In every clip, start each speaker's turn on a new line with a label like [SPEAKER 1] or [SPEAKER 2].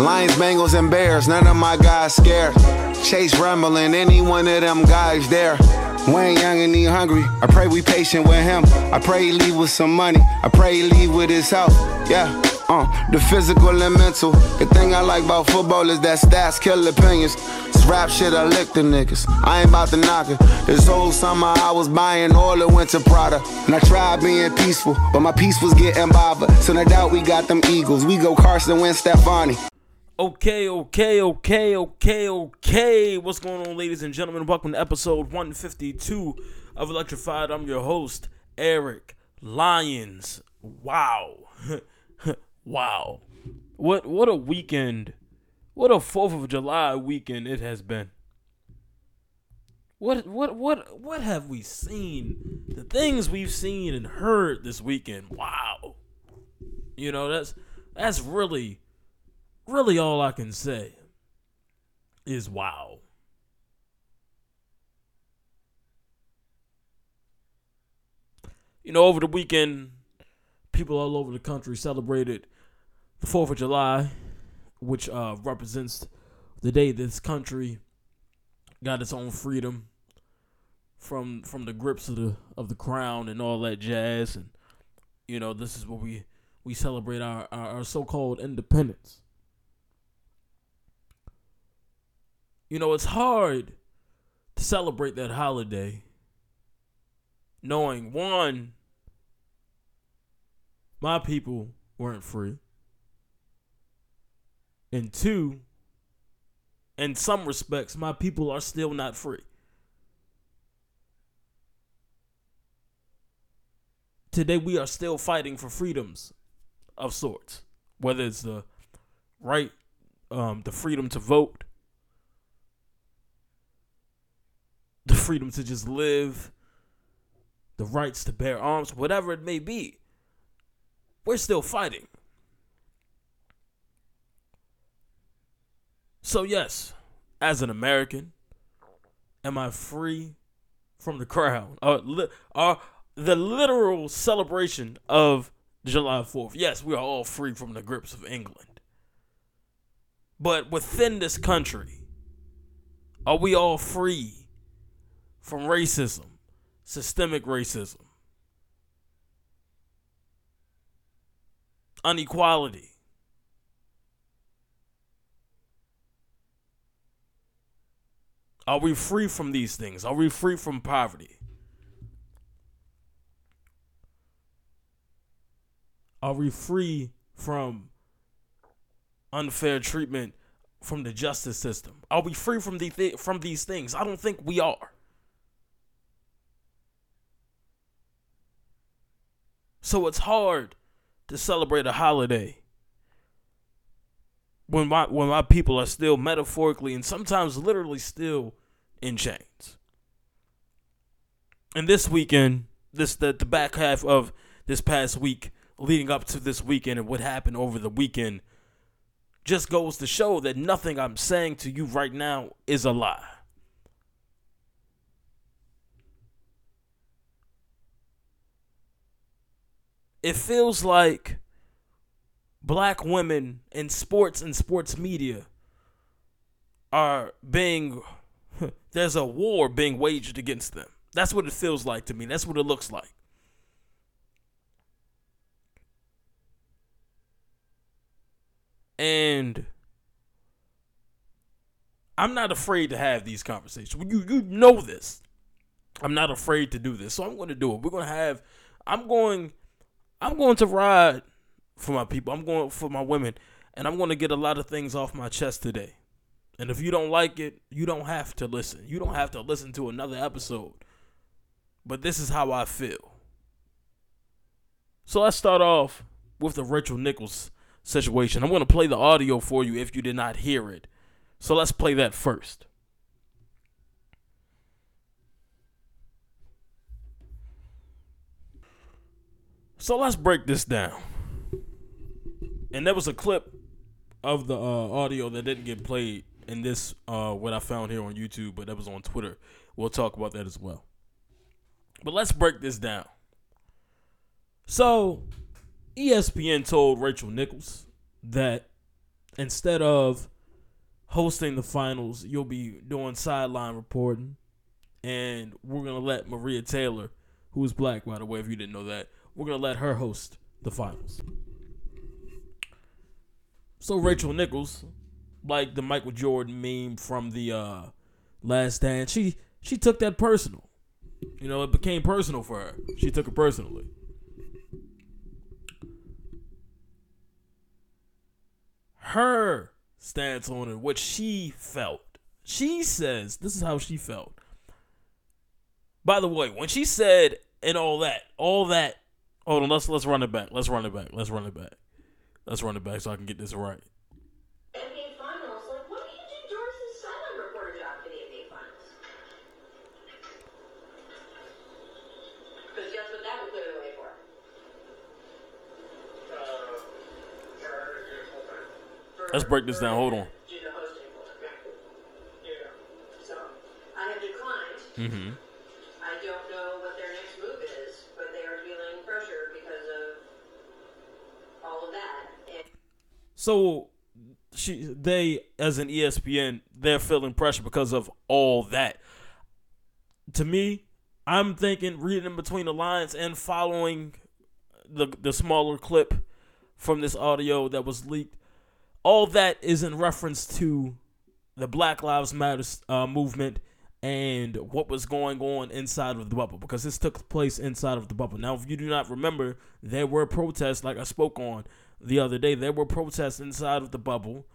[SPEAKER 1] Lions, Bengals, and Bears, none of my guys scared. Chase rumbling, any one of them guys there. Wayne Young and he hungry. I pray we patient with him. I pray he leave with some money. I pray he leave with his health. Yeah. Uh, the physical and mental. The thing I like about football is that stats kill opinions. This rap shit, I lick the niggas. I ain't about to knock it. This whole summer I was buying all the winter Prada. And I tried being peaceful, but my peace was getting bothered. So no doubt we got them Eagles. We go Carson Wentz, Stefani.
[SPEAKER 2] Okay, okay, okay, okay, okay. What's going on, ladies and gentlemen? Welcome to episode 152 of Electrified. I'm your host, Eric Lyons. Wow. wow. What what a weekend. What a 4th of July weekend it has been. What what what what have we seen? The things we've seen and heard this weekend. Wow. You know, that's that's really really all I can say is wow. You know, over the weekend, people all over the country celebrated the 4th of July, which uh, represents the day this country got its own freedom from from the grips of the of the crown and all that jazz. And you know this is what we we celebrate our, our, our so-called independence. You know, it's hard to celebrate that holiday knowing one, my people weren't free, and two, in some respects, my people are still not free. Today, we are still fighting for freedoms of sorts, whether it's the right, um, the freedom to vote, the freedom to just live, the rights to bear arms, whatever it may be. We're still fighting. So, yes, as an American, am I free from the crown? Or, li- or the literal celebration of July 4th? Yes, we are all free from the grips of England. But within this country, are we all free from racism, systemic racism, inequality. Are we free from these things? Are we free from poverty? Are we free from unfair treatment from the justice system? Are we free from the th- from these things? I don't think we are. So it's hard to celebrate a holiday when my when my people are still metaphorically and sometimes literally still in chains. And this weekend, this the, the back half of this past week leading up to this weekend and what happened over the weekend just goes to show that nothing I'm saying to you right now is a lie. it feels like black women in sports and sports media are being there's a war being waged against them. That's what it feels like to me. That's what it looks like. And I'm not afraid to have these conversations. You you know this. I'm not afraid to do this. So I'm going to do it. We're going to have I'm going I'm going to ride for my people. I'm going for my women, and I'm going to get a lot of things off my chest today. And if you don't like it, you don't have to listen. You don't have to listen to another episode. But this is how I feel. So let's start off with the Rachel Nichols situation. I'm going to play the audio for you if you did not hear it. So let's play that first. So let's break this down. And there was a clip of the uh, audio that didn't get played in this uh, what I found here on YouTube, but that was on Twitter. We'll talk about that as well. But let's break this down. So, ESPN told Rachel Nichols that instead of hosting the finals, you'll be doing sideline reporting, and we're gonna let Maria Taylor, who is black by the way, if you didn't know that, we're gonna let her host the finals. So Rachel Nichols, like the Michael Jordan meme from the uh, Last Dance, she she took that personal. You know, it became personal for her. She took it personally. Her stance on it, what she felt. She says this is how she felt. By the way, when she said and all that, all that. Hold on, let's let's run it back. Let's run it back. Let's run it back. Let's run it back so I can get this right.
[SPEAKER 3] NBA Finals. Like, what do you do George's sideline reporter job for the NBA Finals? Because guess what that would clear the way for? Uh, for-
[SPEAKER 2] Let's break this down. Hold on.
[SPEAKER 3] Do So
[SPEAKER 2] she they as an ESPN they're feeling pressure because of all that. To me, I'm thinking reading between the lines and following the the smaller clip from this audio that was leaked. All that is in reference to the Black Lives Matter uh, movement and what was going on inside of the bubble because this took place inside of the bubble. Now, if you do not remember, there were protests, like I spoke on the other day. There were protests inside of the bubble,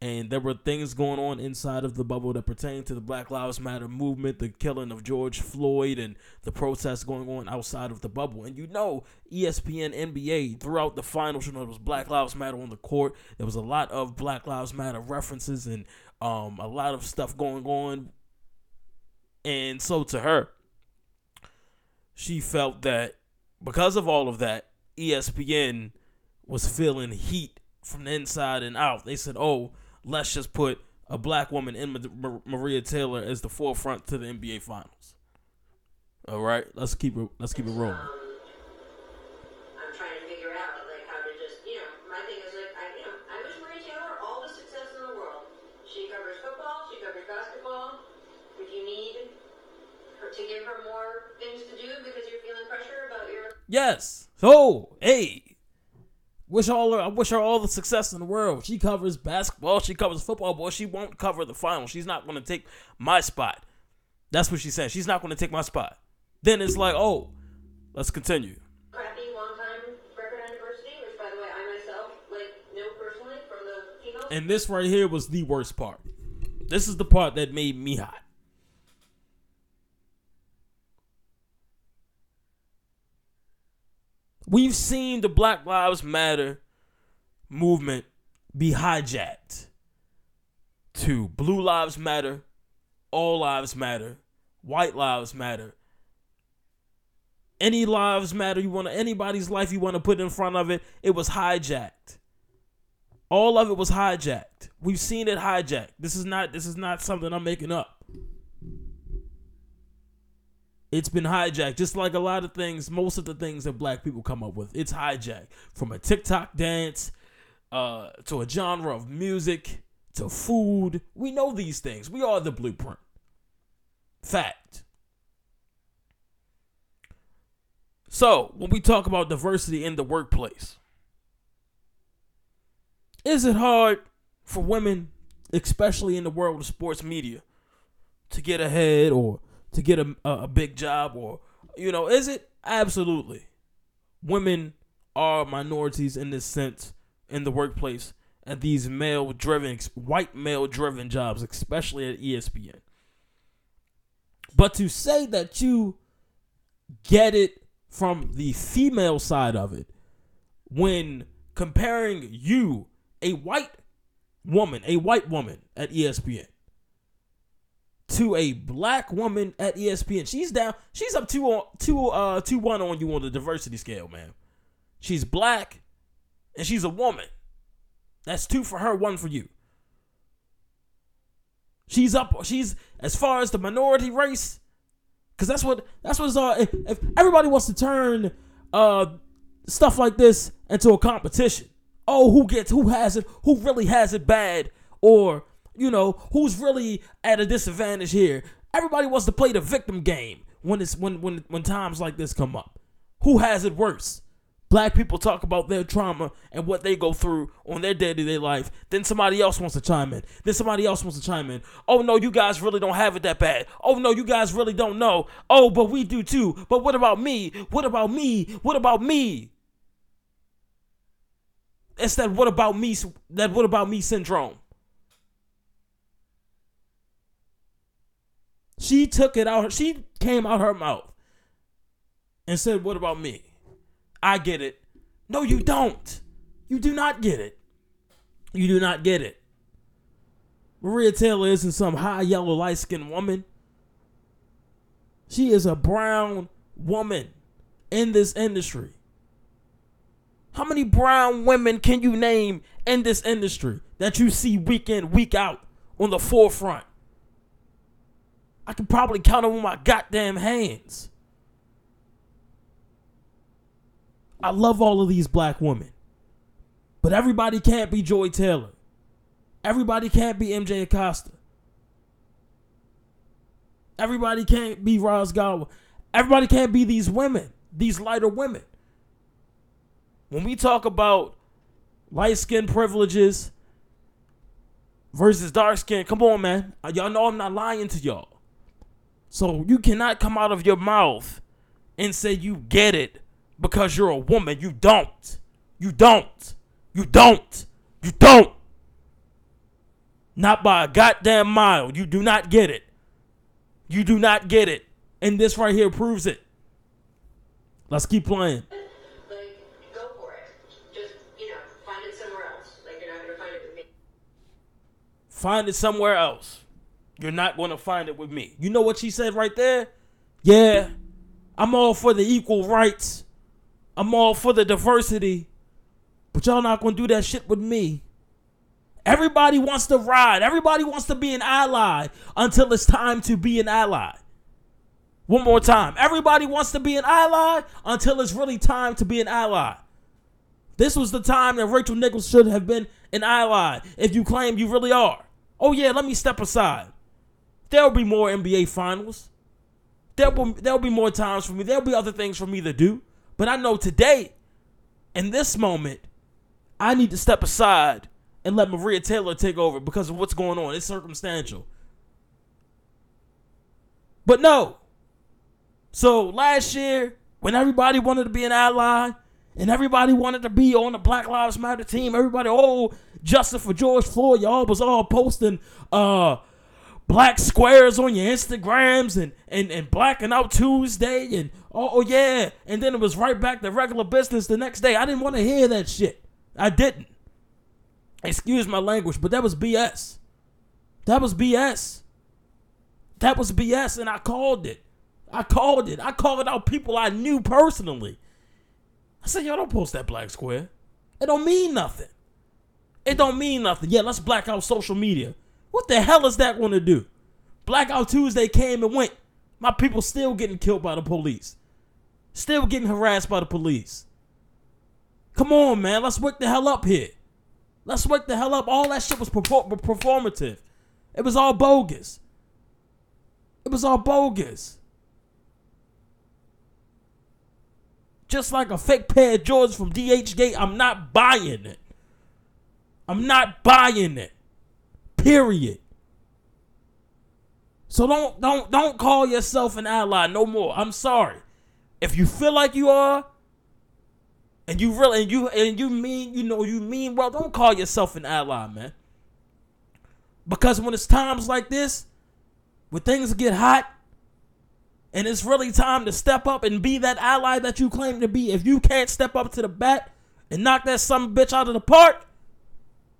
[SPEAKER 2] and there were things going on inside of the bubble that pertain to the Black Lives Matter movement, the killing of George Floyd, and the protests going on outside of the bubble. And you know, ESPN, NBA, throughout the finals, you know, there was Black Lives Matter on the court. There was a lot of Black Lives Matter references and um, a lot of stuff going on. And so to her, she felt that because of all of that, ESPN was feeling heat from the inside and out. They said, "Oh, let's just put a black woman in Ma- Ma- Maria Taylor as the forefront to the NBA Finals." All right, let's keep it. Let's keep it rolling.
[SPEAKER 3] I'm trying to figure out like how to just you know my thing is like I you know I wish Maria Taylor all the success in the world. She covers football, she covers basketball. If you need her to give her more things to do because you're feeling pressure about your
[SPEAKER 2] Yes. So, hey, wish all her. I wish her all the success in the world. She covers basketball. She covers football. Boy, she won't cover the final. She's not going to take my spot. That's what she said. She's not going to take my spot. Then it's like, oh, let's continue.
[SPEAKER 3] crappy long time record on diversity, which by the way I myself like know personally from the females.
[SPEAKER 2] And this right here was the worst part. This is the part that made me hot. We've seen the Black Lives Matter movement be hijacked to Blue Lives Matter, All Lives Matter, White Lives Matter. Any lives matter you want to anybody's life you want to put in front of it, it was hijacked. All of it was hijacked. We've seen it hijacked. This is not this is not something I'm making up. It's been hijacked, just like a lot of things, most of the things that black people come up with. It's hijacked. From a TikTok dance, uh, to a genre of music, to food. We know these things. We are the blueprint. Fact. So, when we talk about diversity in the workplace, is it hard for women, especially in the world of sports media, to get ahead or to get a, a, big job or, you know, is it? Absolutely. Women are minorities in this sense in the workplace at these male driven, white male driven jobs, especially at ESPN. But to say that you get it from the female side of it when comparing you, a white woman, a white woman at ESPN, to a black woman at ESPN. She's down. She's up two on two uh two one on you on the diversity scale, man. She's black and she's a woman. That's two for her, one for you. She's up. She's as far as the minority race, because that's what that's what's all. If, if everybody wants to turn uh stuff like this into a competition. Oh, who gets who has it, who really has it bad, or you know, who's really at a disadvantage here. Everybody wants to play the victim game when it's when when when times like this come up. Who has it worse? Black people talk about their trauma and what they go through on their day to day life. Then somebody else wants to chime in. Then somebody else wants to chime in. Oh no, you guys really don't have it that bad. Oh no, you guys really don't know. Oh, but we do too. But what about me? What about me? What about me? It's that what about me? That what about me syndrome. She took it out. She came out her mouth and said, "What about me?" I get it. No, you don't. You do not get it. You do not get it. Maria Taylor isn't some high yellow light skinned woman. She is a brown woman in this industry. How many brown women can you name in this industry that you see week in, week out on the forefront? I can probably count them with my goddamn hands. I love all of these black women. But everybody can't be Joy Taylor. Everybody can't be MJ Acosta. Everybody can't be Roz Gower. Everybody can't be these women, these lighter women. When we talk about light skin privileges versus dark skin, come on, man. Y'all know I'm not lying to y'all. So you cannot come out of your mouth and say you get it because you're a woman. You don't. You don't. You don't. You don't. Not by a goddamn mile. You do not get it. You do not get it. And this right here proves it. Let's keep playing.
[SPEAKER 3] Like, go for it. Just, you know, find it somewhere else. You're not
[SPEAKER 2] going to find it with me. You know what she said right there? Yeah, I'm all for the equal rights. I'm all for the diversity. But y'all not going to do that shit with me. Everybody wants to ride. Everybody wants to be an ally until it's time to be an ally. One more time. Everybody wants to be an ally until it's really time to be an ally. This was the time that Rachel Nichols should have been an ally if you claim you really are. Oh, yeah, let me step aside. There'll be more NBA finals. There'll be, there'll be more times for me. There'll be other things for me to do. But I know today, in this moment, I need to step aside and let Maria Taylor take over because of what's going on. It's circumstantial. But no. So last year, when everybody wanted to be an ally and everybody wanted to be on the Black Lives Matter team, everybody, oh, justice for George Floyd, y'all was all posting uh black squares on your Instagrams and and and blacking out Tuesday and oh, oh yeah, and then it was right back to regular business the next day. I didn't want to hear that shit. I didn't. Excuse my language, but that was BS. That was BS. That was BS, and I called it. I called it. I called out people I knew personally. I said, y'all don't post that black square. It don't mean nothing. It don't mean nothing. Yeah, let's black out social media. What the hell is that going to do? Blackout Tuesday came and went. My people still getting killed by the police. Still getting harassed by the police. Come on, man. Let's wake the hell up here. Let's wake the hell up. All that shit was perfor- performative. It was all bogus. It was all bogus. Just like a fake pair of Jordans from DHgate, I'm not buying it. I'm not buying it. Period. So don't don't don't call yourself an ally no more. I'm sorry. If you feel like you are, and you really and you and you mean you know you mean well, don't call yourself an ally, man. Because when it's times like this, when things get hot, and it's really time to step up and be that ally that you claim to be, if you can't step up to the bat and knock that some bitch out of the park,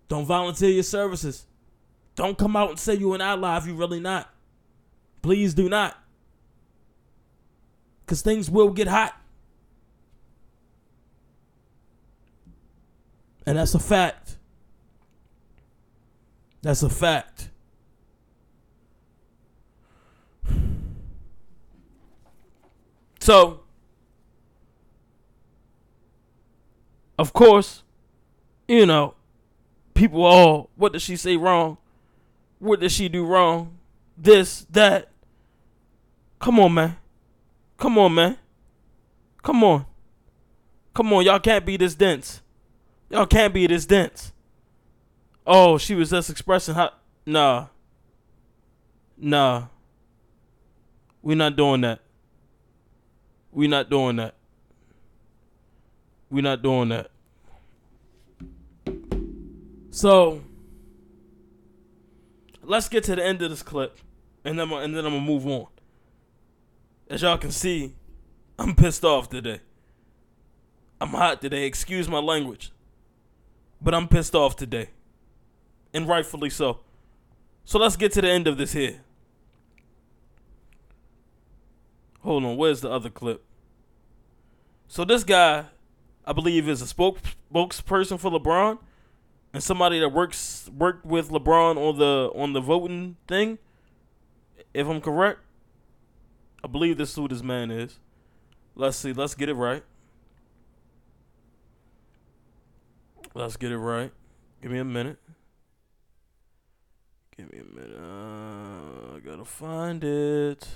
[SPEAKER 2] don't volunteer your services. Don't come out and say you're an ally if you're really not. Please do not. Because things will get hot. And that's a fact. That's a fact. So, of course, you know, people all, what did she say wrong? What did she do wrong? This, that. Come on, man. Come on, man. Come on. Come on, y'all can't be this dense. Y'all can't be this dense. Oh, she was just expressing how. Nah. Nah. We're not doing that. We're not doing that. We're not doing that. So, let's get to the end of this clip, and then and then I'm gonna move on. As y'all can see, I'm pissed off today. I'm hot today. Excuse my language, but I'm pissed off today, and rightfully so. So let's get to the end of this here. Hold on, where's the other clip? So this guy, I believe, is a spoke spokesperson for LeBron, and somebody that works worked with LeBron on the on the voting thing. If I'm correct, I believe this is who this man is. Let's see. Let's get it right. Let's get it right. Give me a minute. Give me a minute. Uh, I gotta find it.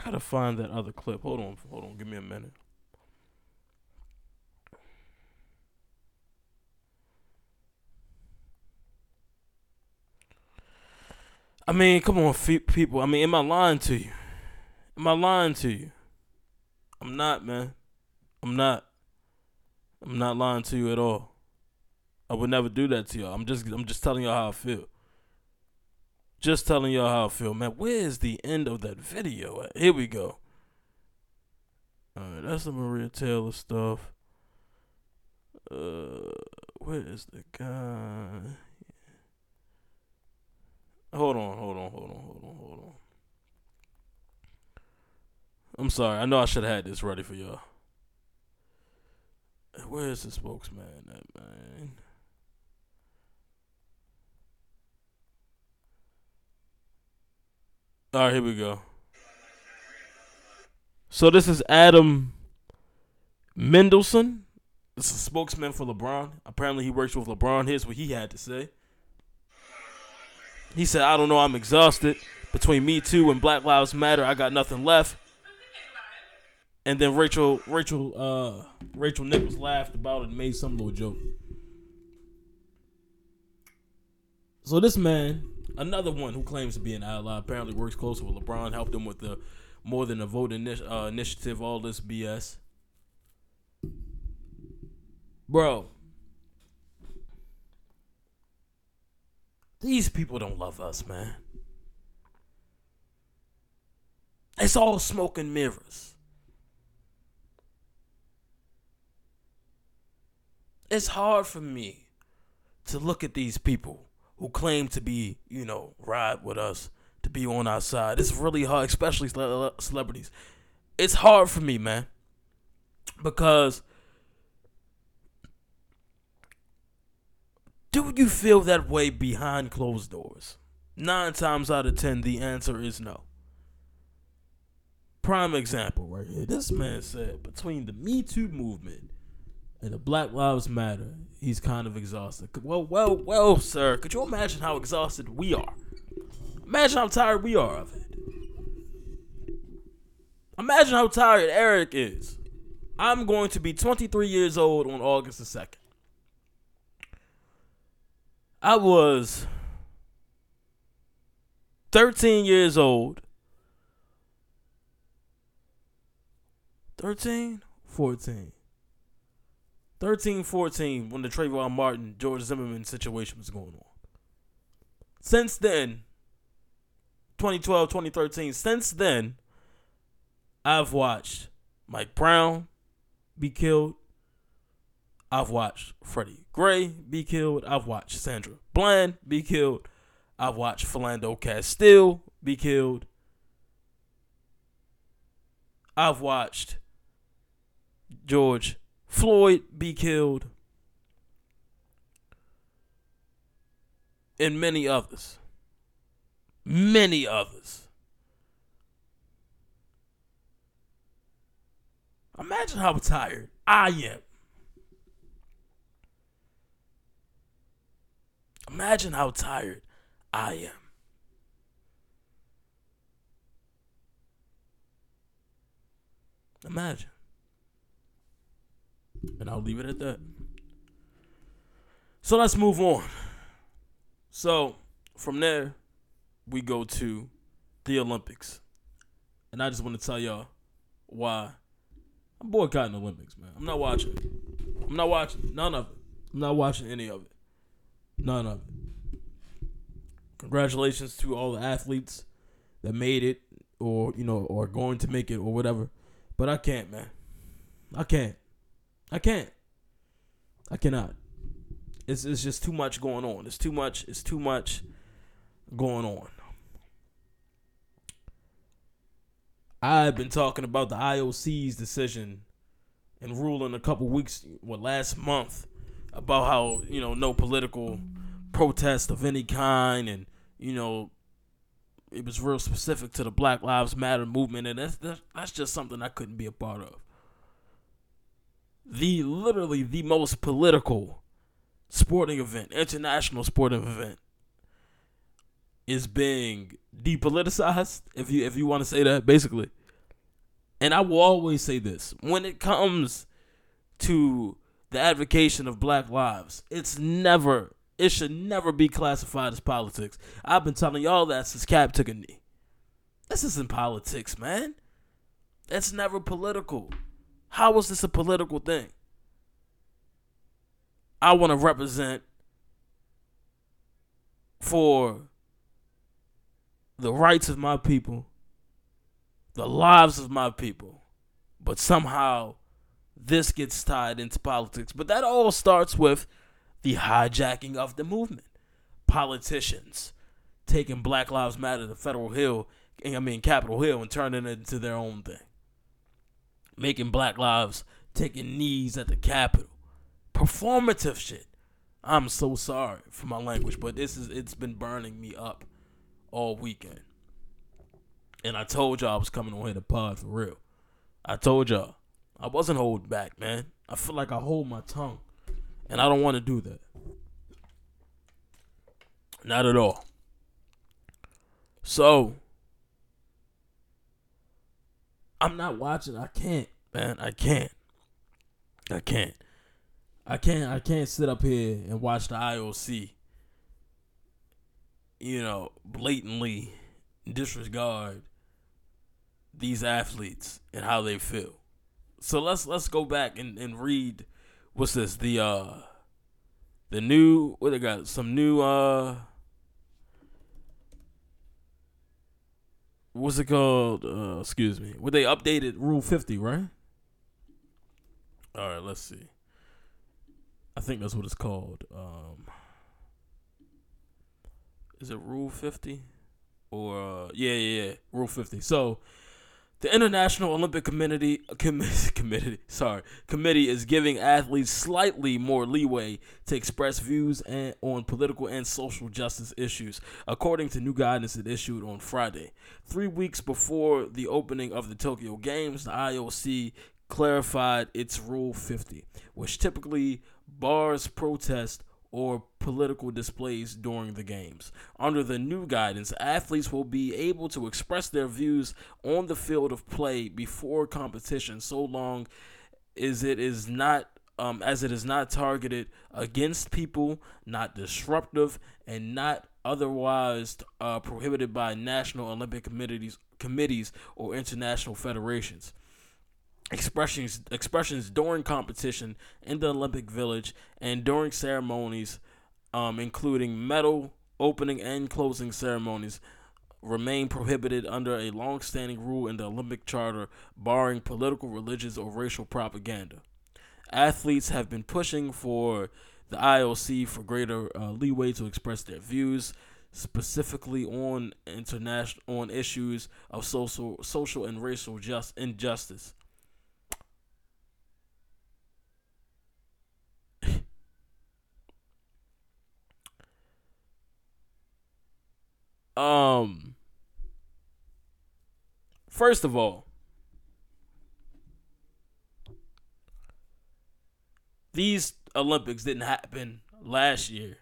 [SPEAKER 2] I gotta find that other clip. Hold on, hold on. Give me a minute. I mean, come on, people. I mean, am I lying to you? Am I lying to you? I'm not, man. I'm not. I'm not lying to you at all. I would never do that to y'all. I'm just I'm just telling y'all how I feel. Just telling y'all how I feel, man. Where is the end of that video at? Here we go. Alright, that's the Maria Taylor stuff. Uh where is the guy? Hold on, hold on, hold on, hold on, hold on. I'm sorry. I know I should have had this ready for y'all. Where is the spokesman at, man? All right, here we go. So this is Adam Mendelsohn. This is a spokesman for LeBron. Apparently, he works with LeBron. Here's what he had to say. He said, "I don't know. I'm exhausted. Between Me Too and Black Lives Matter, I got nothing left." And then Rachel, Rachel, uh, Rachel Nichols laughed about it and made some little joke. So this man, another one who claims to be an ally, apparently works closely with LeBron, helped him with the more than a vote uh, initiative, all this BS. Bro, these people don't love us, man. It's all smoke and mirrors. It's hard for me to look at these people who claim to be, you know, ride with us, to be on our side. It's really hard, especially cele- uh, celebrities. It's hard for me, man, because do you feel that way behind closed doors? Nine times out of ten, the answer is no. Prime example right here. This man said between the Me Too movement and the Black Lives Matter, he's kind of exhausted. Well, well, well, sir, could you imagine how exhausted we are? Imagine how tired we are of it. Imagine how tired Eric is. I'm going to be 23 years old on August the 2nd. I was 13 years old. 13? 14. 13, 14 when the Trayvon Martin, George Zimmerman situation was going on. Since then, 2012, 2013, since then, I've watched Mike Brown be killed. I've watched Freddie Gray be killed. I've watched Sandra Bland be killed. I've watched Philando Castile be killed. I've watched George Floyd be killed, and many others. Many others. Imagine how tired I am. Imagine how tired I am. Imagine. And I'll leave it at that. So let's move on. So from there, we go to the Olympics. And I just want to tell y'all why I'm boycotting the Olympics, man. I'm not watching. I'm not watching none of it. I'm not watching any of it. None of it. Congratulations to all the athletes that made it or, you know, or going to make it or whatever. But I can't, man. I can't. I can't. I cannot. It's it's just too much going on. It's too much. It's too much going on. I've been talking about the IOC's decision and ruling a couple weeks, what last month, about how you know no political protest of any kind, and you know it was real specific to the Black Lives Matter movement, and that's that's, that's just something I couldn't be a part of. The literally the most political sporting event, international sporting event, is being depoliticized, if you if you want to say that, basically. And I will always say this: when it comes to the advocation of Black lives, it's never, it should never be classified as politics. I've been telling y'all that since Cap took a knee. This isn't politics, man. It's never political. How is this a political thing? I want to represent for the rights of my people, the lives of my people, but somehow this gets tied into politics. But that all starts with the hijacking of the movement. Politicians taking Black Lives Matter to Federal Hill, I mean Capitol Hill, and turning it into their own thing. Making Black Lives taking knees at the Capitol. Performative shit. I'm so sorry for my language, but this is it's been burning me up all weekend. And I told y'all I was coming on here to pod for real. I told y'all. I wasn't holding back, man. I feel like I hold my tongue. And I don't want to do that. Not at all. So I'm not watching. I can't, man. I can't. I can't. I can't I can't sit up here and watch the IOC you know, blatantly disregard these athletes and how they feel. So let's let's go back and, and read what's this? The uh the new what they got some new uh what's it called? Uh excuse me. What they updated Rule 50, right? All right, let's see. I think that's what it's called. Um is it Rule 50? Or uh, yeah, yeah, yeah, Rule 50. So the International Olympic Committee com- committee sorry committee is giving athletes slightly more leeway to express views and, on political and social justice issues, according to new guidance it issued on Friday. Three weeks before the opening of the Tokyo Games, the IOC clarified its Rule 50, which typically bars protest or political displays during the games. Under the new guidance, athletes will be able to express their views on the field of play before competition so long as it is not um, as it is not targeted against people, not disruptive, and not otherwise uh, prohibited by national Olympic committees, committees or international federations expressions expressions during competition in the Olympic Village and during ceremonies, um, including medal opening and closing ceremonies, remain prohibited under a long-standing rule in the Olympic Charter barring political, religious, or racial propaganda. Athletes have been pushing for the IOC for greater uh, leeway to express their views, specifically on international on issues of social, social and racial just injustice. Um, first of all, these Olympics didn't happen last year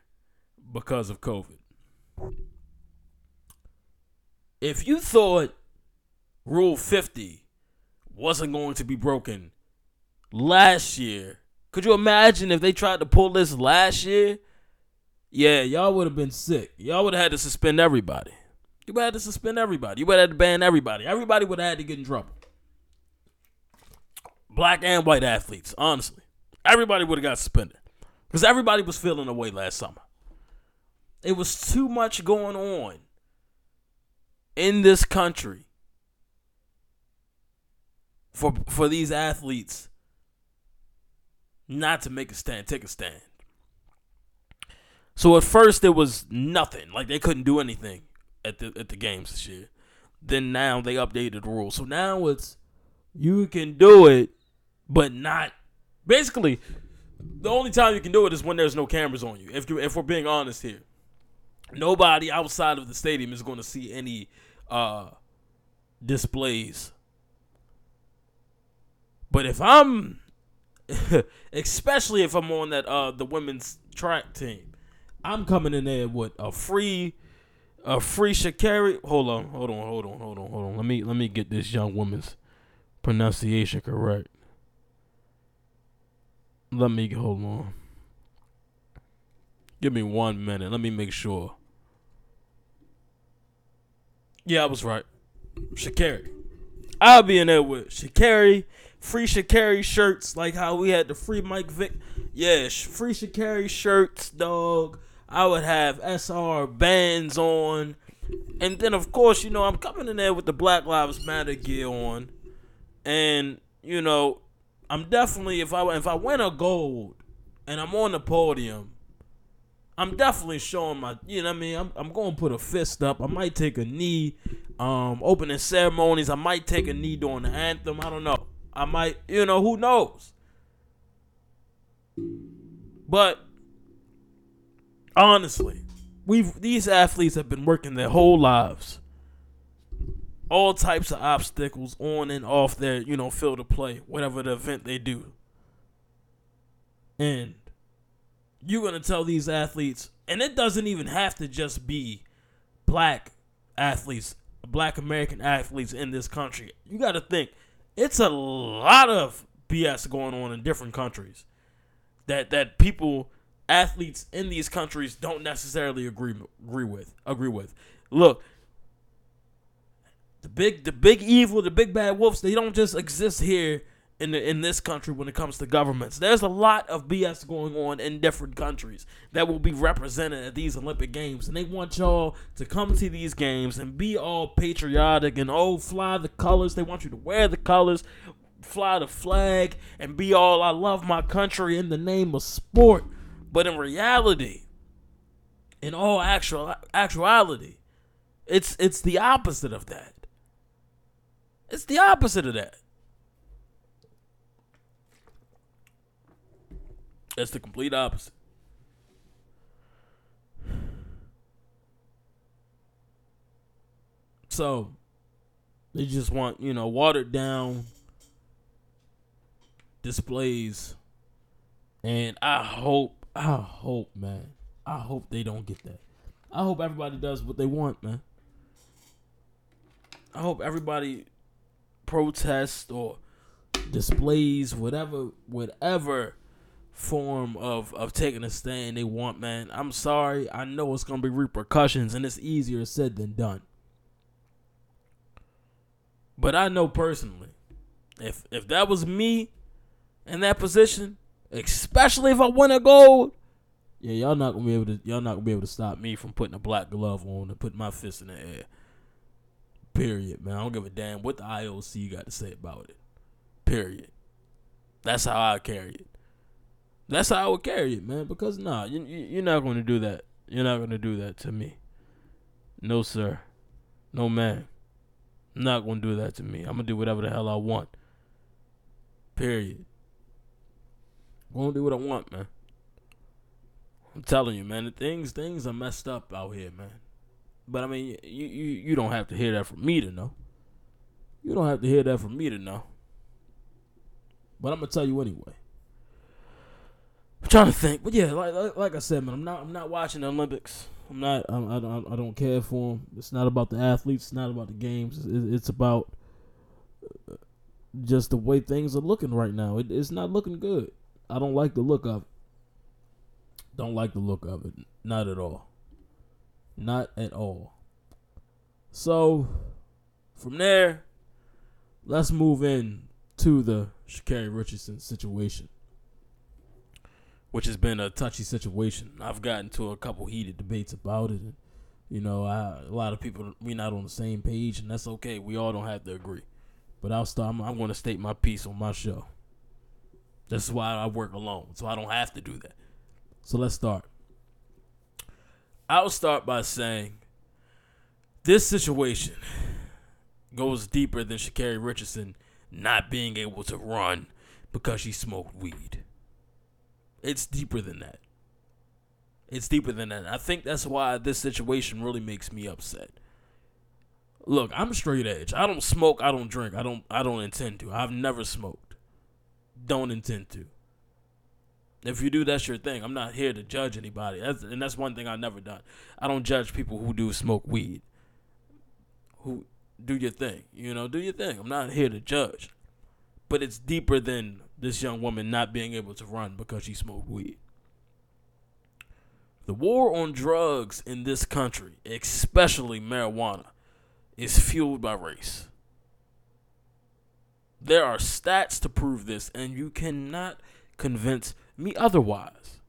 [SPEAKER 2] because of COVID. If you thought Rule 50 wasn't going to be broken last year, could you imagine if they tried to pull this last year? Yeah, y'all would have been sick. Y'all would have had to suspend everybody. You would have had to suspend everybody. You would have had to ban everybody. Everybody would have had to get in trouble. Black and white athletes, honestly. Everybody would have got suspended. Because everybody was feeling away last summer. It was too much going on in this country for for these athletes not to make a stand, take a stand. So at first there was nothing, like they couldn't do anything at the at the games this year. Then now they updated the rules, so now it's you can do it, but not basically. The only time you can do it is when there's no cameras on you. If you if we're being honest here, nobody outside of the stadium is going to see any uh displays. But if I'm especially if I'm on that uh the women's track team, I'm coming in there with a free a free Sha'Carri. Hold on, hold on, hold on, hold on, hold on. Let me let me get this young woman's pronunciation correct. Let me hold on. Give me one minute. Let me make sure. Yeah, I was right. Sha'Carri. I'll be in there with Sha'Carri, free Sha'Carri shirts, like how we had the free Mike Vick. Yeah, free Sha'Carri shirts, dog. I would have SR bands on. And then, of course, you know, I'm coming in there with the Black Lives Matter gear on. And, you know, I'm definitely, if I, if I win a gold and I'm on the podium, I'm definitely showing my, you know what I mean? I'm, I'm going to put a fist up. I might take a knee. Um, opening ceremonies, I might take a knee during the anthem. I don't know. I might, you know, who knows? But honestly, we've these athletes have been working their whole lives. All types of obstacles on and off their, you know, field of play, whatever the event they do. And you're gonna tell these athletes, and it doesn't even have to just be black athletes, black American athletes in this country. You got to think it's a lot of BS going on in different countries that that people athletes in these countries don't necessarily agree agree with agree with. Look, the big the big evil, the big bad wolves, they don't just exist here in the, in this country when it comes to governments. There's a lot of BS going on in different countries that will be represented at these Olympic Games, and they want y'all to come to these games and be all patriotic and oh fly the colors. They want you to wear the colors, fly the flag, and be all I love my country in the name of sport. But in reality, in all actual actuality, it's it's the opposite of that. It's the opposite of that. It's the complete opposite. So they just want, you know, watered down displays. And I hope, I hope, man. I hope they don't get that. I hope everybody does what they want, man. I hope everybody protests or displays whatever whatever form of of taking a stand they want, man. I'm sorry. I know it's gonna be repercussions, and it's easier said than done. But I know personally, if if that was me in that position, especially if I win a gold, yeah, y'all not gonna be able to y'all not gonna be able to stop me from putting a black glove on and putting my fist in the air. Period, man. I don't give a damn what the IOC got to say about it. Period. That's how I carry it. That's how I would carry it, man. Because nah, you, you you're not to do that. You're not to do that to me. No, sir. No, man. I'm not to do that to me. I'm to do whatever the hell I want. Period. To do what I want, man. I'm telling you, man. The things things are messed up out here, man. But I mean, you you you don't have to hear that from me to know. You don't have to hear that from me to know. But I'm gonna tell you anyway. I'm trying to think, but yeah, like, like like I said, man, I'm not I'm not watching the Olympics. I'm not. I'm, I don't. I don't care for them. It's not about the athletes. It's not about the games. It's, it's about uh, just the way things are looking right now. It, it's not looking good. I don't like the look of it. Don't like the look of it. Not at all. Not at all. So, from there, let's move in to the Sha'Carri Richardson situation, which has been a touchy situation. I've gotten to a couple heated debates about it. And, you know, I, a lot of people we're not on the same page, and that's okay. We all don't have to agree. But I'll start. I'm, I'm going to state my piece on my show. This is why I work alone, so I don't have to do that. So let's start. I'll start by saying this situation goes deeper than Sha'Carri Richardson not being able to run because she smoked weed. It's deeper than that. It's deeper than that. I think that's why this situation really makes me upset. Look, I'm straight edge. I don't smoke, I don't drink. I don't I don't intend to. I've never smoked. Don't intend to. If you do, that's your thing. I'm not here to judge anybody. That's, and that's one thing I've never done. I don't judge people who do smoke weed. Who do your thing. You know, do your thing. I'm not here to judge. But it's deeper than this young woman not being able to run because she smoked weed. The war on drugs in this country, especially marijuana, is fueled by race. There are stats to prove this, and you cannot convince me otherwise.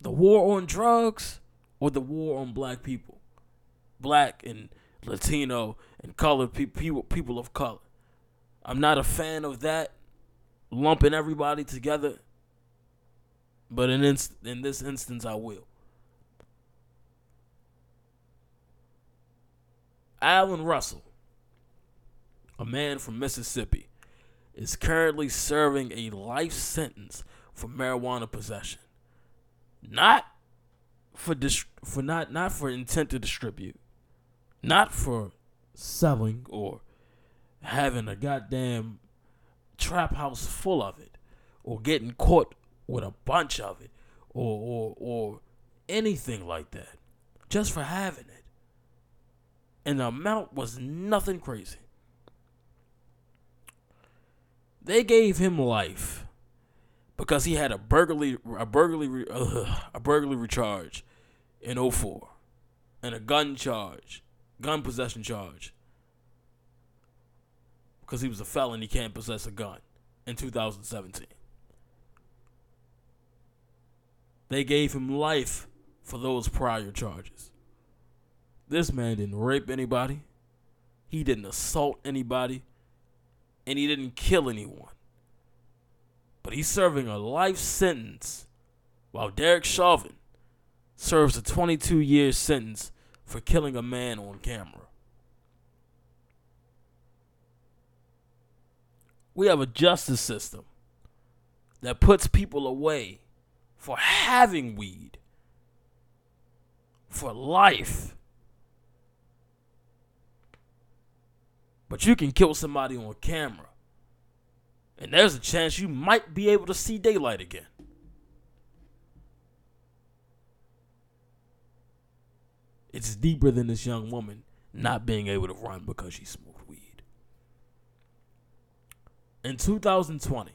[SPEAKER 2] The war on drugs or the war on black people, black and Latino and colored pe- people, people of color. I'm not a fan of that lumping everybody together, but in inst- in this instance, I will. Alan Russell, a man from Mississippi, is currently serving a life sentence for marijuana possession. Not for dis- for not not for intent to distribute, not for selling or having a goddamn trap house full of it or getting caught with a bunch of it or or or anything like that. Just for having it. And the amount was nothing crazy. They gave him life because he had a burglary a burglary uh, a burglary charge in 04 and a gun charge, gun possession charge. Because he was a felon, he can't possess a gun in 2017. They gave him life for those prior charges. This man didn't rape anybody. He didn't assault anybody. And he didn't kill anyone. But he's serving a life sentence while Derek Chauvin serves a 22 year sentence for killing a man on camera. We have a justice system that puts people away for having weed for life. But you can kill somebody on camera. And there's a chance you might be able to see daylight again. It's deeper than this young woman not being able to run because she smoked weed. In 2020,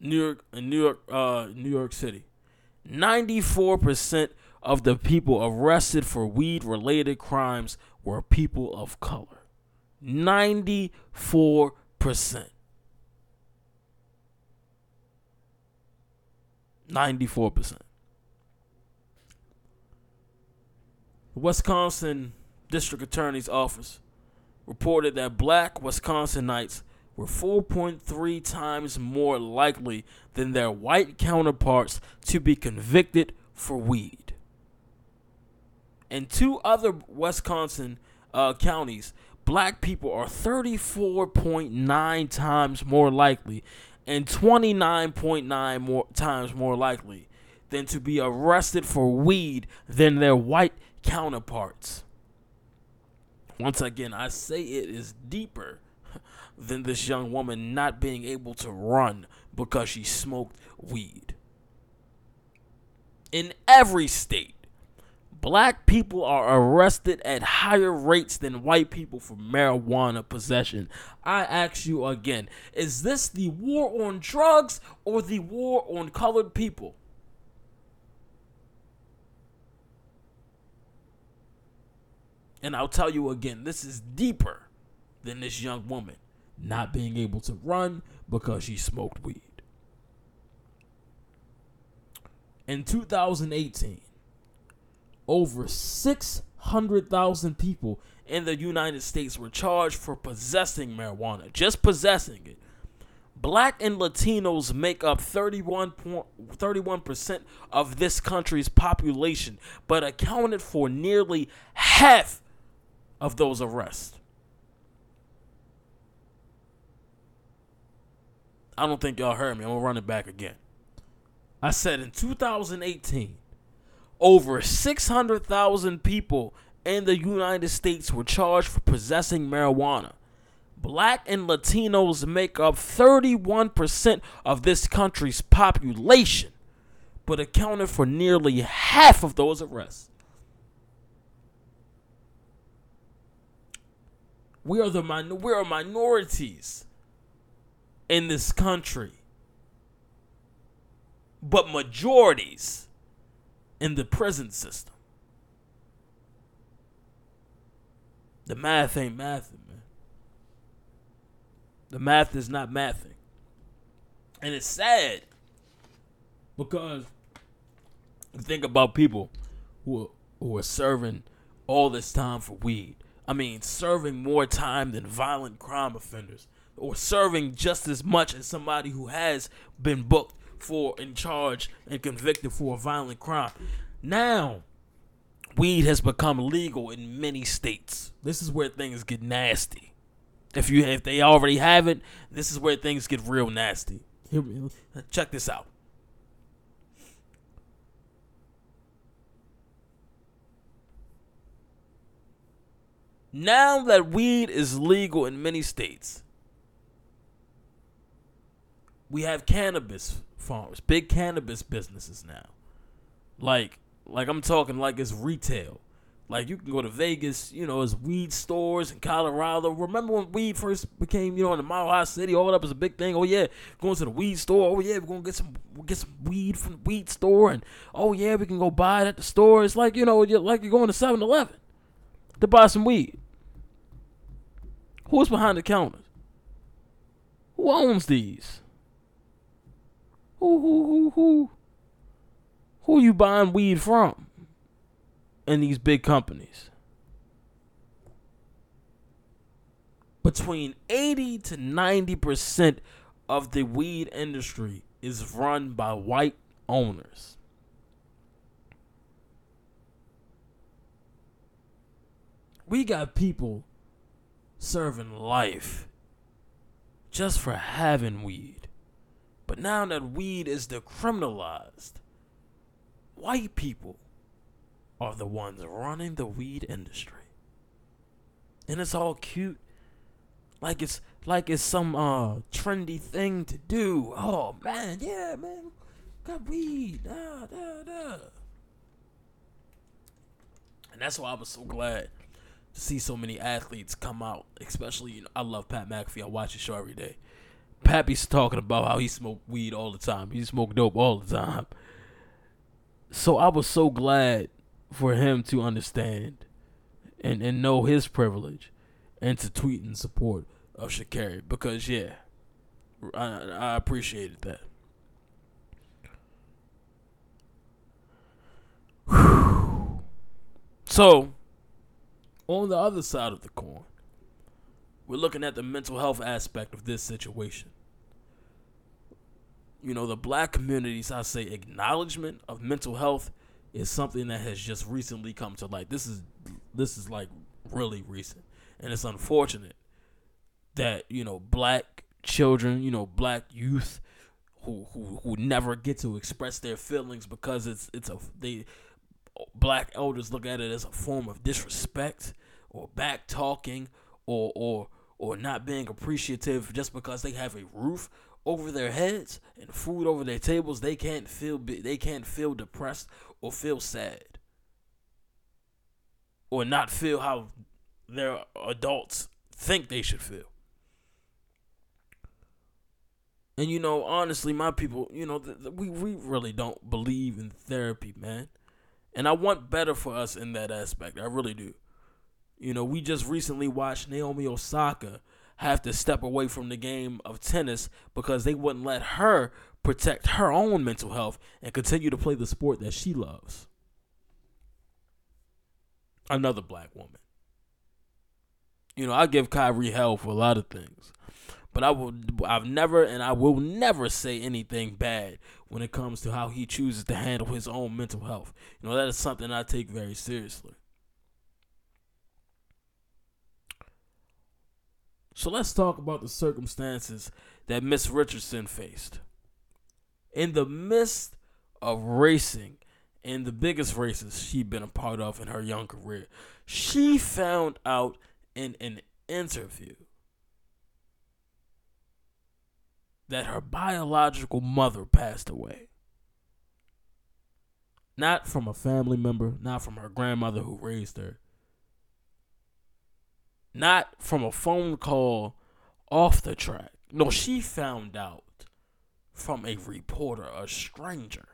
[SPEAKER 2] New York, in New York, uh, New York City, 94% of the people arrested for weed-related crimes were people of color. 94%. Ninety-four percent. The Wisconsin District Attorney's Office reported that black Wisconsinites were 4.3 times more likely than their white counterparts to be convicted for weed. In two other Wisconsin uh, counties, black people are 34.9 times more likely and 29.9 more times more likely than to be arrested for weed than their white counterparts. Once again, I say it is deeper than this young woman not being able to run because she smoked weed. In every state, black people are arrested at higher rates than white people for marijuana possession. I ask you again is this the war on drugs or the war on colored people? And I'll tell you again, this is deeper than this young woman not being able to run because she smoked weed. In 2018, over 600,000 people in the United States were charged for possessing marijuana, just possessing it. Black and Latinos make up 31 31% of this country's population, but accounted for nearly half of those arrests. I don't think y'all heard me. I'm gonna run it back again. I said in 2018, over 600,000 people in the United States were charged for possessing marijuana. Black and Latinos make up 31% of this country's population, but accounted for nearly half of those arrests. We are the min- we are minorities in this country, but majorities in the prison system. The math ain't mathing, man. The math is not mathing. And it's sad because you think about people who are, who are serving all this time for weed. I mean, serving more time than violent crime offenders, or serving just as much as somebody who has been booked for in charge and convicted for a violent crime. Now, weed has become legal in many states. This is where things get nasty. If you if they already have it, this is where things get real nasty. Check this out. Now that weed is legal in many states, we have cannabis farms, big cannabis businesses now. Like, like I'm talking like it's retail. Like you can go to Vegas, you know, it's weed stores in Colorado. Remember when weed first became, you know, in the Mile High City, all that was a big thing. Oh yeah, going to the weed store. Oh yeah, we're gonna get some get some weed from the weed store, and oh yeah, we can go buy it at the store. It's like you know, you're, like you're going to 7-Eleven to buy some weed. Who's behind the counters? Who owns these? Who who who who? Who you buying weed from? In these big companies. Between 80 to 90% of the weed industry is run by white owners. We got people serving life just for having weed. But now that weed is decriminalized, white people are the ones running the weed industry. And it's all cute. Like it's like it's some uh trendy thing to do. Oh man, yeah, man. Got weed. Da, da, da. And that's why I was so glad to see so many athletes come out. Especially, you know, I love Pat McAfee. I watch his show every day. Pappy's talking about how he smoked weed all the time. He smoked dope all the time. So I was so glad for him to understand and, and know his privilege and to tweet in support of Sha'Carri because yeah, I, I appreciated that. So, on the other side of the coin, we're looking at the mental health aspect of this situation. You know, the black communities, I say, acknowledgement of mental health is something that has just recently come to light. This is this is like really recent, and it's unfortunate that you know black children, you know, black youth who who who never get to express their feelings because it's it's a they black elders look at it as a form of disrespect or back talking or or or not being appreciative just because they have a roof over their heads and food over their tables, they can't feel they can't feel depressed or feel sad or not feel how their adults think they should feel. And you know, honestly, my people, you know, th- th- we we really don't believe in therapy, man. And I want better for us in that aspect. I really do. You know, we just recently watched Naomi Osaka have to step away from the game of tennis because they wouldn't let her protect her own mental health and continue to play the sport that she loves. Another black woman. You know, I give Kyrie hell for a lot of things. But I will I've never and I will never say anything bad when it comes to how he chooses to handle his own mental health. You know, that is something I take very seriously. So let's talk about the circumstances that Miss Richardson faced. In the midst of racing, in the biggest races she'd been a part of in her young career, she found out in an interview that her biological mother passed away. Not from a family member, not from her grandmother who raised her, not from a phone call off the track. No, she found out from a reporter, a stranger.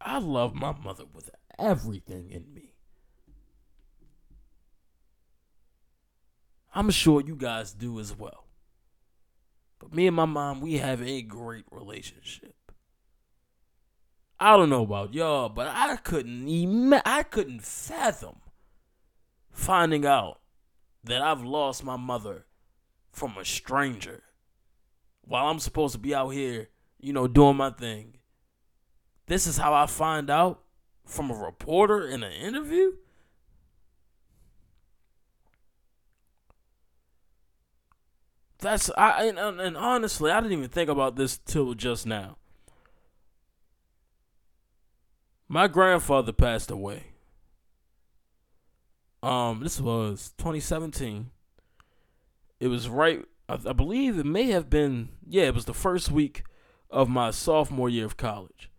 [SPEAKER 2] I love my mother with everything in me. I'm sure you guys do as well. But me and my mom, we have a great relationship. I don't know about y'all, but I couldn't ima- I couldn't fathom finding out that I've lost my mother from a stranger while I'm supposed to be out here, you know, doing my thing. This is how I find out from a reporter in an interview? That's I and, and honestly, I didn't even think about this till just now. My grandfather passed away. Um, this was 2017. It was right. I, I believe it may have been. Yeah, it was the first week of my sophomore year of college,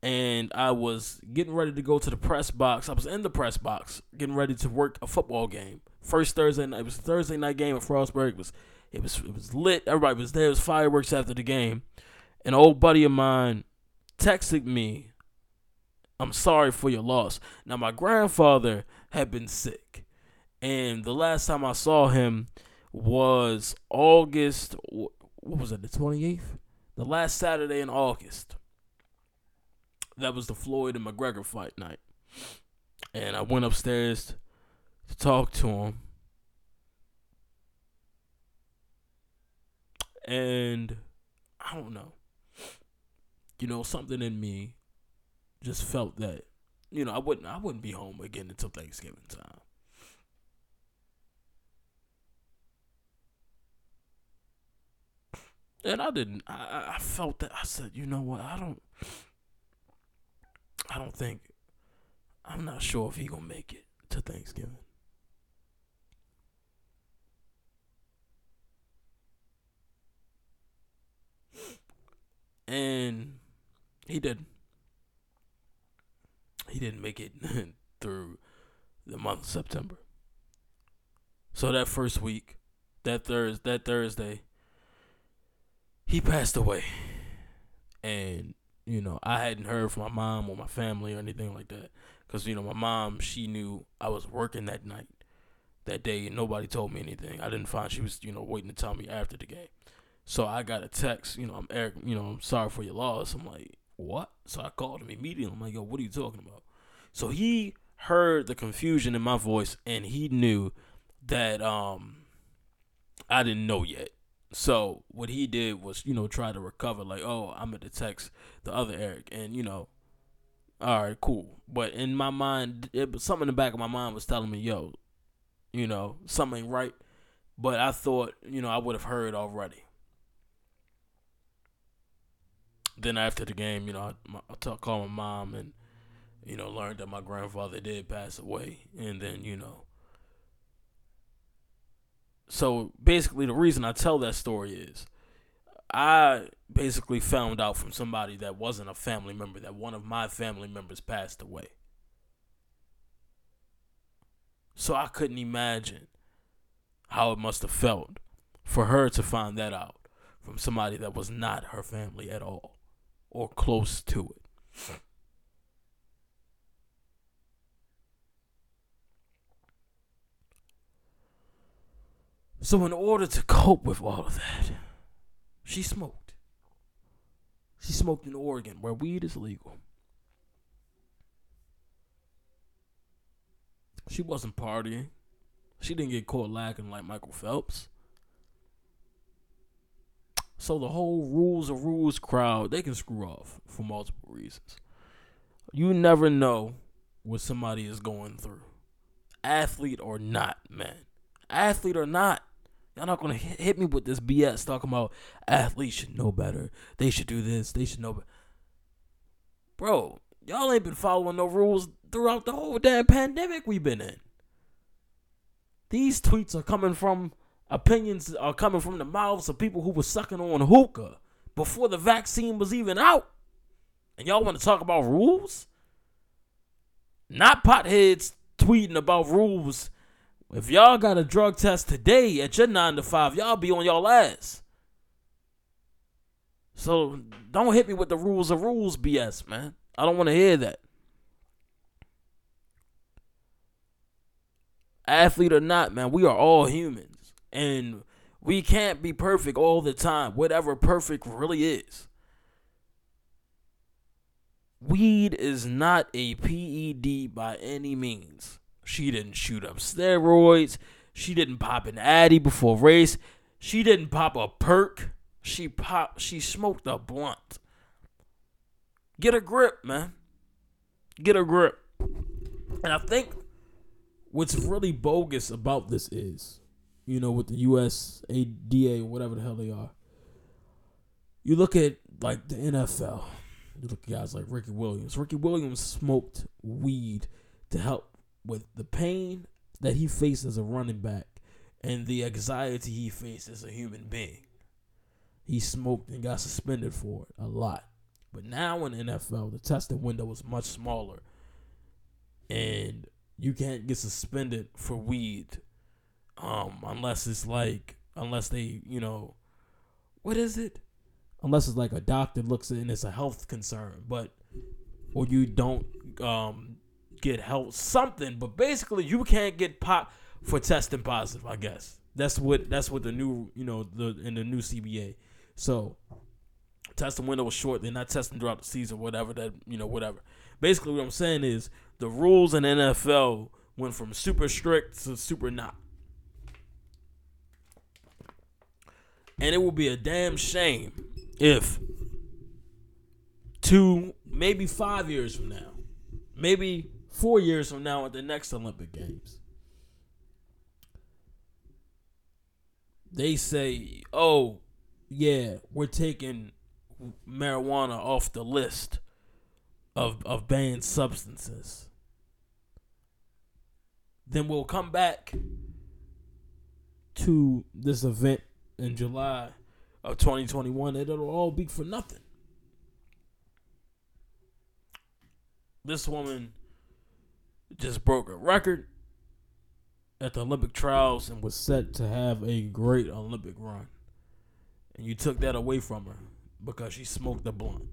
[SPEAKER 2] and I was getting ready to go to the press box. I was in the press box, getting ready to work a football game. First Thursday night. It was Thursday night game at Frostburg. It was it was it was lit. Everybody was there. It was fireworks after the game. An old buddy of mine texted me I'm sorry for your loss. Now, my grandfather had been sick, and the last time I saw him was August. What was it? The 28th, the last Saturday in August. That was the Floyd and McGregor fight night, and I went upstairs to talk to him, and I don't know. You know, something in me just felt that you know I wouldn't I wouldn't be home again until Thanksgiving time. And I didn't. I, I- felt that. I said, you know what? I don't. I don't think. I'm not sure if he gonna make it to Thanksgiving. And he didn't he didn't make it through the month of September. So that first week, that Thurs that Thursday, he passed away. And you know, I hadn't heard from my mom or my family or anything like that cuz you know, my mom, she knew I was working that night. That day and nobody told me anything. I didn't find she was, you know, waiting to tell me after the game. So I got a text, you know, I'm Eric, you know, I'm sorry for your loss. I'm like, what? So I called him immediately. I'm like, yo, what are you talking about? So he heard the confusion in my voice and he knew that um I didn't know yet. So what he did was, you know, try to recover like, oh, I'm gonna text the other Eric and you know, all right, cool. But in my mind, it, something in the back of my mind was telling me, yo, you know, something right. But I thought, you know, I would have heard already. Then after the game, you know, I, I talk, call my mom and you know, learned that my grandfather did pass away. And then, you know, so basically, the reason I tell that story is I basically found out from somebody that wasn't a family member that one of my family members passed away. So I couldn't imagine how it must have felt for her to find that out from somebody that was not her family at all or close to it. So, in order to cope with all of that, she smoked. She smoked in Oregon, where weed is legal. She wasn't partying. She didn't get caught lacking like Michael Phelps. So the whole rules of rules crowd, they can screw off for multiple reasons. You never know what somebody is going through. Athlete or not, man. Athlete or not. Y'all not gonna hit me with this BS talking about athletes should know better. They should do this. They should know better. Bro, y'all ain't been following no rules throughout the whole damn pandemic we've been in. These tweets are coming from opinions are coming from the mouths of people who were sucking on hookah before the vaccine was even out. And y'all want to talk about rules? Not potheads tweeting about rules. If y'all got a drug test today at your 9 to 5, y'all be on y'all ass. So don't hit me with the rules of rules BS, man. I don't want to hear that. Athlete or not, man, we are all humans. And we can't be perfect all the time, whatever perfect really is. Weed is not a PED by any means. She didn't shoot up steroids. She didn't pop an Addy before race. She didn't pop a perk. She pop. She smoked a blunt. Get a grip, man. Get a grip. And I think what's really bogus about this is, you know, with the USADA, or whatever the hell they are. You look at like the NFL. You look at guys like Ricky Williams. Ricky Williams smoked weed to help with the pain that he faced as a running back and the anxiety he faced as a human being. He smoked and got suspended for it a lot. But now in the NFL, the testing window is much smaller. And you can't get suspended for weed um unless it's like unless they, you know, what is it? Unless it's like a doctor looks and it's a health concern, but or you don't um get help something, but basically you can't get pop for testing positive, I guess. That's what that's what the new you know the in the new CBA. So testing window was short. They're not testing throughout the season, whatever that you know, whatever. Basically, what I'm saying is the rules in NFL went from super strict to super not. And it will be a damn shame if two, maybe five years from now, maybe four years from now at the next Olympic Games, they say, oh, yeah, we're taking marijuana off the list of, of banned substances. Then we'll come back to this event in July of 2021 and it'll all be for nothing. This woman just broke a record at the Olympic trials and was set to have a great Olympic run. And you took that away from her because she smoked a blunt.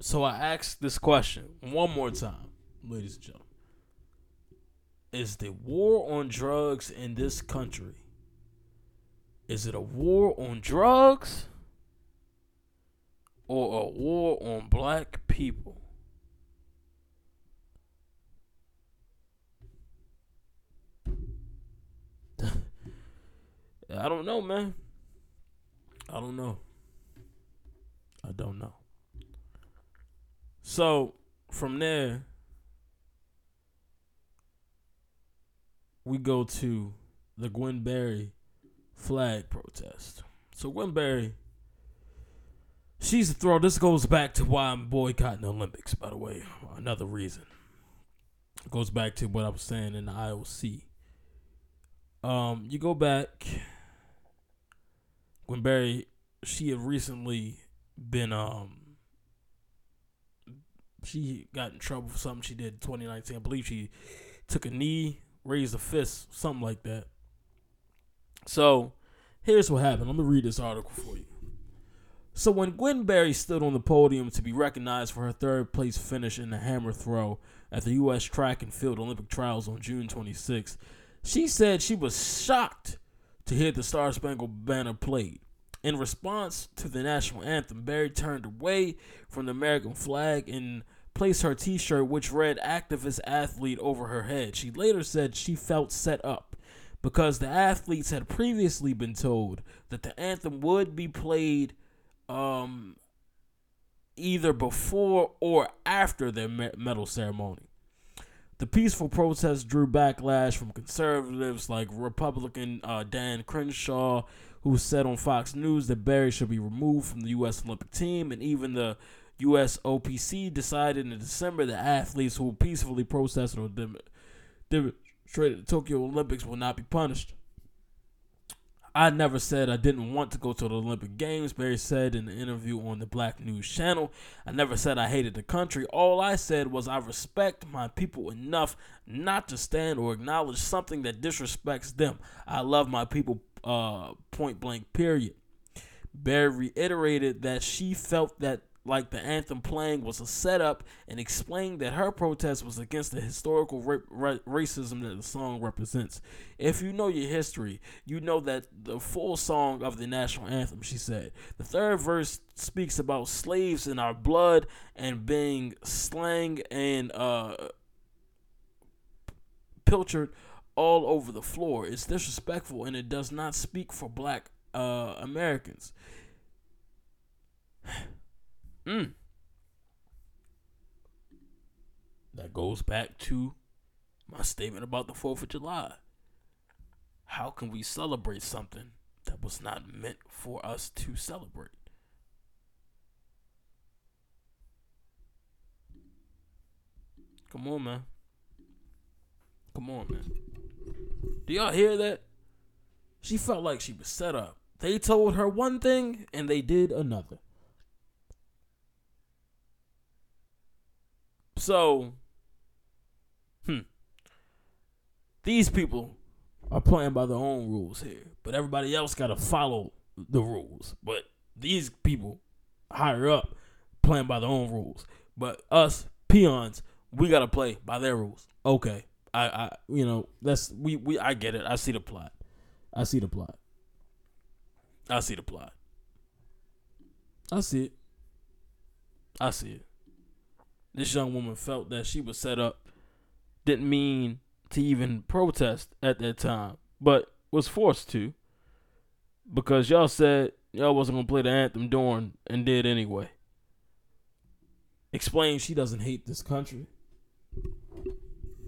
[SPEAKER 2] So I asked this question one more time, ladies and gentlemen. Is the war on drugs in this country is it a war on drugs or a war on black people? I don't know, man. I don't know. I don't know. So from there, we go to the Gwen Berry flag protest. So Gwen Berry, she's a throw. This goes back to why I'm boycotting the Olympics. By the way, another reason. It goes back to what I was saying in the IOC. Um, you go back. Gwen Berry, she had recently been um. She got in trouble for something she did in 2019. I believe she took a knee, raised a fist, something like that. So, here's what happened. Let me read this article for you. So, when Gwen Berry stood on the podium to be recognized for her third place finish in the hammer throw at the U.S. Track and Field Olympic Trials on June 26, she said she was shocked to hear the Star Spangled Banner played. In response to the national anthem, Berry turned away from the American flag and placed her t shirt, which read activist athlete, over her head. She later said she felt set up because the athletes had previously been told that the anthem would be played um, either before or after their medal ceremony. The peaceful protest drew backlash from conservatives like Republican uh, Dan Crenshaw, who said on Fox News that Berry should be removed from the U.S. Olympic team, and even the U.S. OPC decided in December that athletes who peacefully protested or dem- demonstrated the Tokyo Olympics will not be punished. I never said I didn't want to go to the Olympic Games, Berry said in an interview on the Black News Channel. I never said I hated the country. All I said was I respect my people enough not to stand or acknowledge something that disrespects them. I love my people, uh, point blank, period. Berry reiterated that she felt that like the anthem playing was a setup and explained that her protest was against the historical ra- ra- racism that the song represents. If you know your history, you know that the full song of the national anthem, she said. The third verse speaks about slaves in our blood and being slang and uh, pilchered all over the floor. It's disrespectful and it does not speak for black uh, Americans. Mm. That goes back to my statement about the 4th of July. How can we celebrate something that was not meant for us to celebrate? Come on, man. Come on, man. Do y'all hear that? She felt like she was set up. They told her one thing and they did another. So, hmm. These people are playing by their own rules here, but everybody else got to follow the rules. But these people higher up playing by their own rules. But us peons, we got to play by their rules. Okay. I, I, you know, that's we, we. I get it. I see the plot. I see the plot. I see the plot. I see it. I see it. This young woman felt that she was set up, didn't mean to even protest at that time, but was forced to because y'all said y'all wasn't gonna play the anthem during and did anyway. Explain she doesn't hate this country.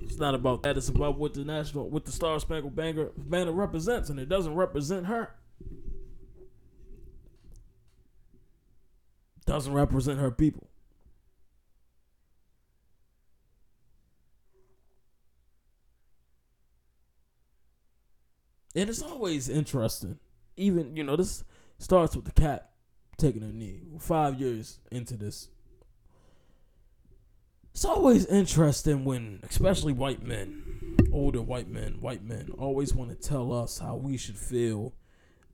[SPEAKER 2] It's not about that. It's about what the national, what the Star Spangled Banner, banner represents, and it doesn't represent her. Doesn't represent her people. And it's always interesting. Even, you know, this starts with the cat taking a knee. Five years into this. It's always interesting when, especially white men, older white men, white men, always want to tell us how we should feel,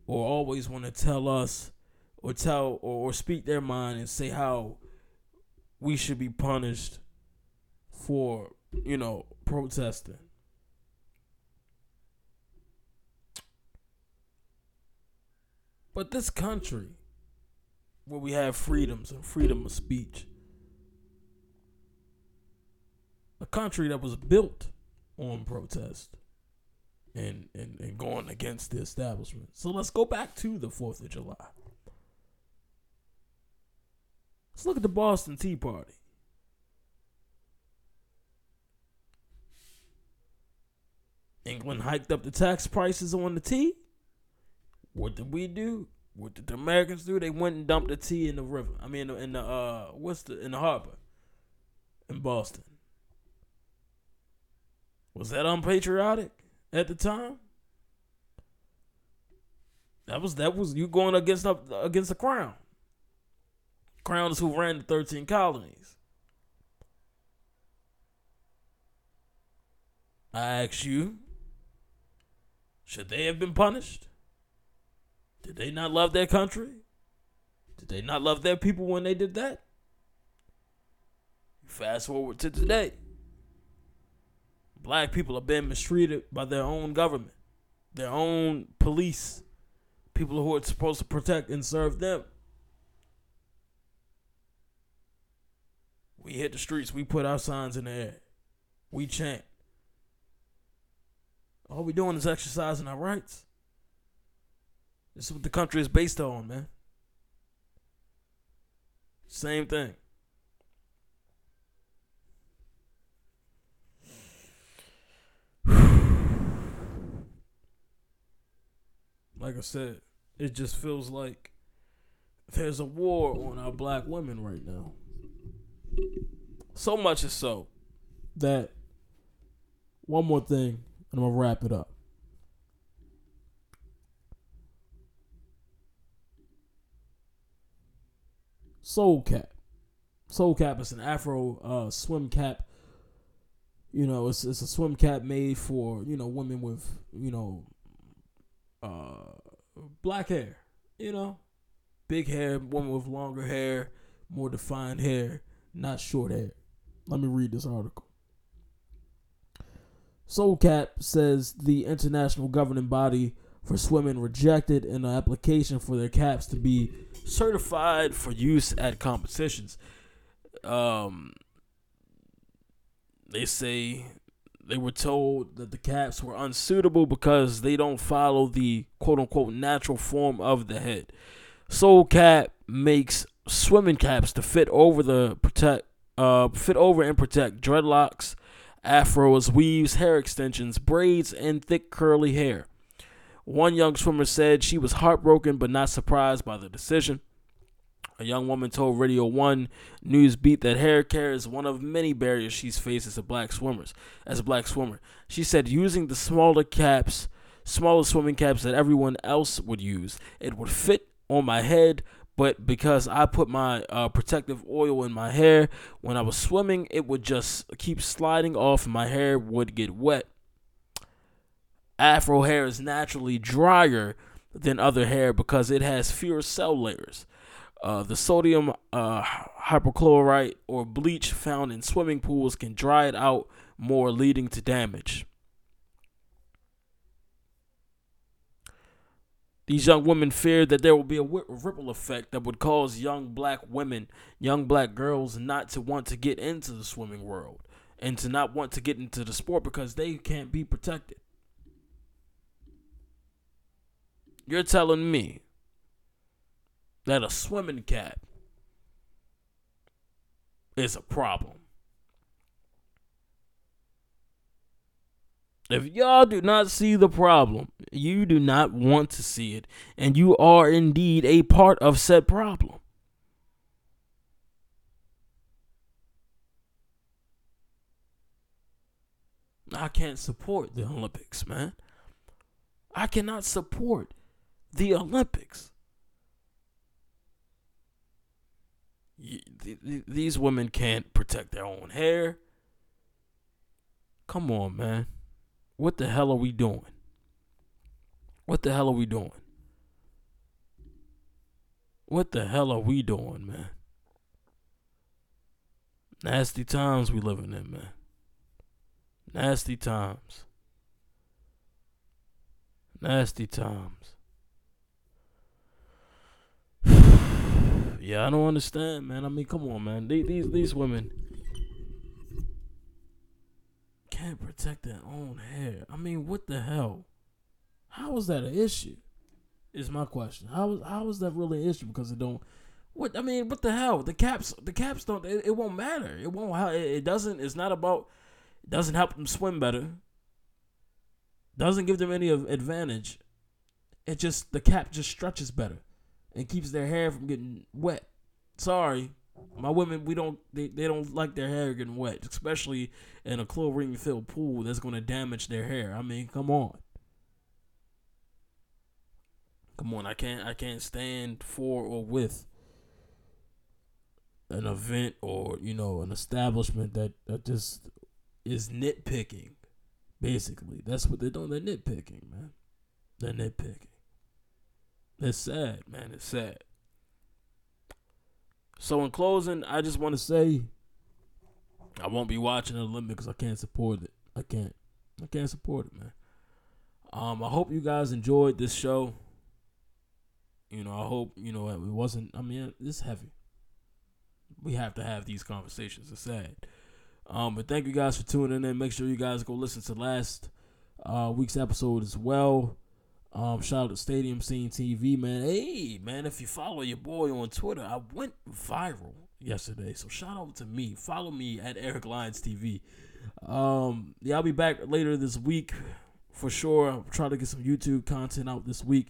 [SPEAKER 2] or always want to tell us, or tell, or, or speak their mind and say how we should be punished for, you know, protesting. But this country, where we have freedoms and freedom of speech, a country that was built on protest and, and, and going against the establishment. So let's go back to the 4th of July. Let's look at the Boston Tea Party. England hiked up the tax prices on the tea. What did we do? What did the Americans do? They went and dumped the tea in the river. I mean, in the uh, what's the in the harbor in Boston. Was that unpatriotic at the time? That was that was you going against up against the crown. Crown is who ran the thirteen colonies. I ask you, should they have been punished? Did they not love their country? Did they not love their people when they did that? Fast forward to today. Black people are being mistreated by their own government, their own police, people who are supposed to protect and serve them. We hit the streets, we put our signs in the air, we chant. All we're doing is exercising our rights. This is what the country is based on, man. Same thing. like I said, it just feels like there's a war on our black women right now. So much is so that one more thing, and I'm gonna wrap it up. Soul Cap. Soul Cap is an Afro uh, swim cap. You know, it's it's a swim cap made for you know women with you know uh, black hair. You know, big hair, woman with longer hair, more defined hair, not short hair. Let me read this article. SoulCap says the international governing body for swimming rejected an application for their caps to be certified for use at competitions. Um, they say they were told that the caps were unsuitable because they don't follow the quote unquote natural form of the head. Soul Cap makes swimming caps to fit over the protect uh fit over and protect dreadlocks, afros, weaves, hair extensions, braids, and thick curly hair. One young swimmer said she was heartbroken but not surprised by the decision. A young woman told Radio 1 News Beat that hair care is one of many barriers she's faced as a black swimmers. As a black swimmer, she said using the smaller caps, smaller swimming caps that everyone else would use, it would fit on my head, but because I put my uh, protective oil in my hair when I was swimming, it would just keep sliding off and my hair would get wet. Afro hair is naturally drier than other hair because it has fewer cell layers. Uh, the sodium uh, hypochlorite or bleach found in swimming pools can dry it out more, leading to damage. These young women feared that there will be a ripple effect that would cause young black women, young black girls, not to want to get into the swimming world and to not want to get into the sport because they can't be protected. You're telling me that a swimming cap is a problem. If y'all do not see the problem, you do not want to see it, and you are indeed a part of said problem. I can't support the Olympics, man. I cannot support the Olympics. These women can't protect their own hair. Come on, man. What the hell are we doing? What the hell are we doing? What the hell are we doing, man? Nasty times we living in, man. Nasty times. Nasty times. Yeah, I don't understand, man. I mean, come on, man. These these, these women can't protect their own hair. I mean, what the hell? How is that an issue? Is my question. How how is that really an issue? Because it don't. What I mean, what the hell? The caps, the caps don't. It, it won't matter. It won't. It, it doesn't. It's not about. It doesn't help them swim better. Doesn't give them any advantage. It just the cap just stretches better. And keeps their hair from getting wet. Sorry, my women, we don't they, they don't like their hair getting wet, especially in a chlorine filled pool that's gonna damage their hair. I mean, come on. Come on, I can't I can't stand for or with an event or, you know, an establishment that, that just is nitpicking. Basically. That's what they're doing. They're nitpicking, man. They're nitpicking. It's sad, man. It's sad. So in closing, I just want to say I won't be watching the Olympics. I can't support it. I can't. I can't support it, man. Um, I hope you guys enjoyed this show. You know, I hope you know it wasn't. I mean, it's heavy. We have to have these conversations. It's sad. Um, but thank you guys for tuning in. Make sure you guys go listen to last uh, week's episode as well. Um, shout out to Stadium Scene TV, man. Hey, man, if you follow your boy on Twitter, I went viral yesterday. So shout out to me. Follow me at Eric Lyons TV. Um, yeah, I'll be back later this week for sure. I'm trying to get some YouTube content out this week.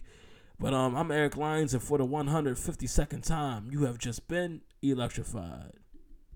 [SPEAKER 2] But um, I'm Eric Lyons, and for the 152nd time, you have just been electrified.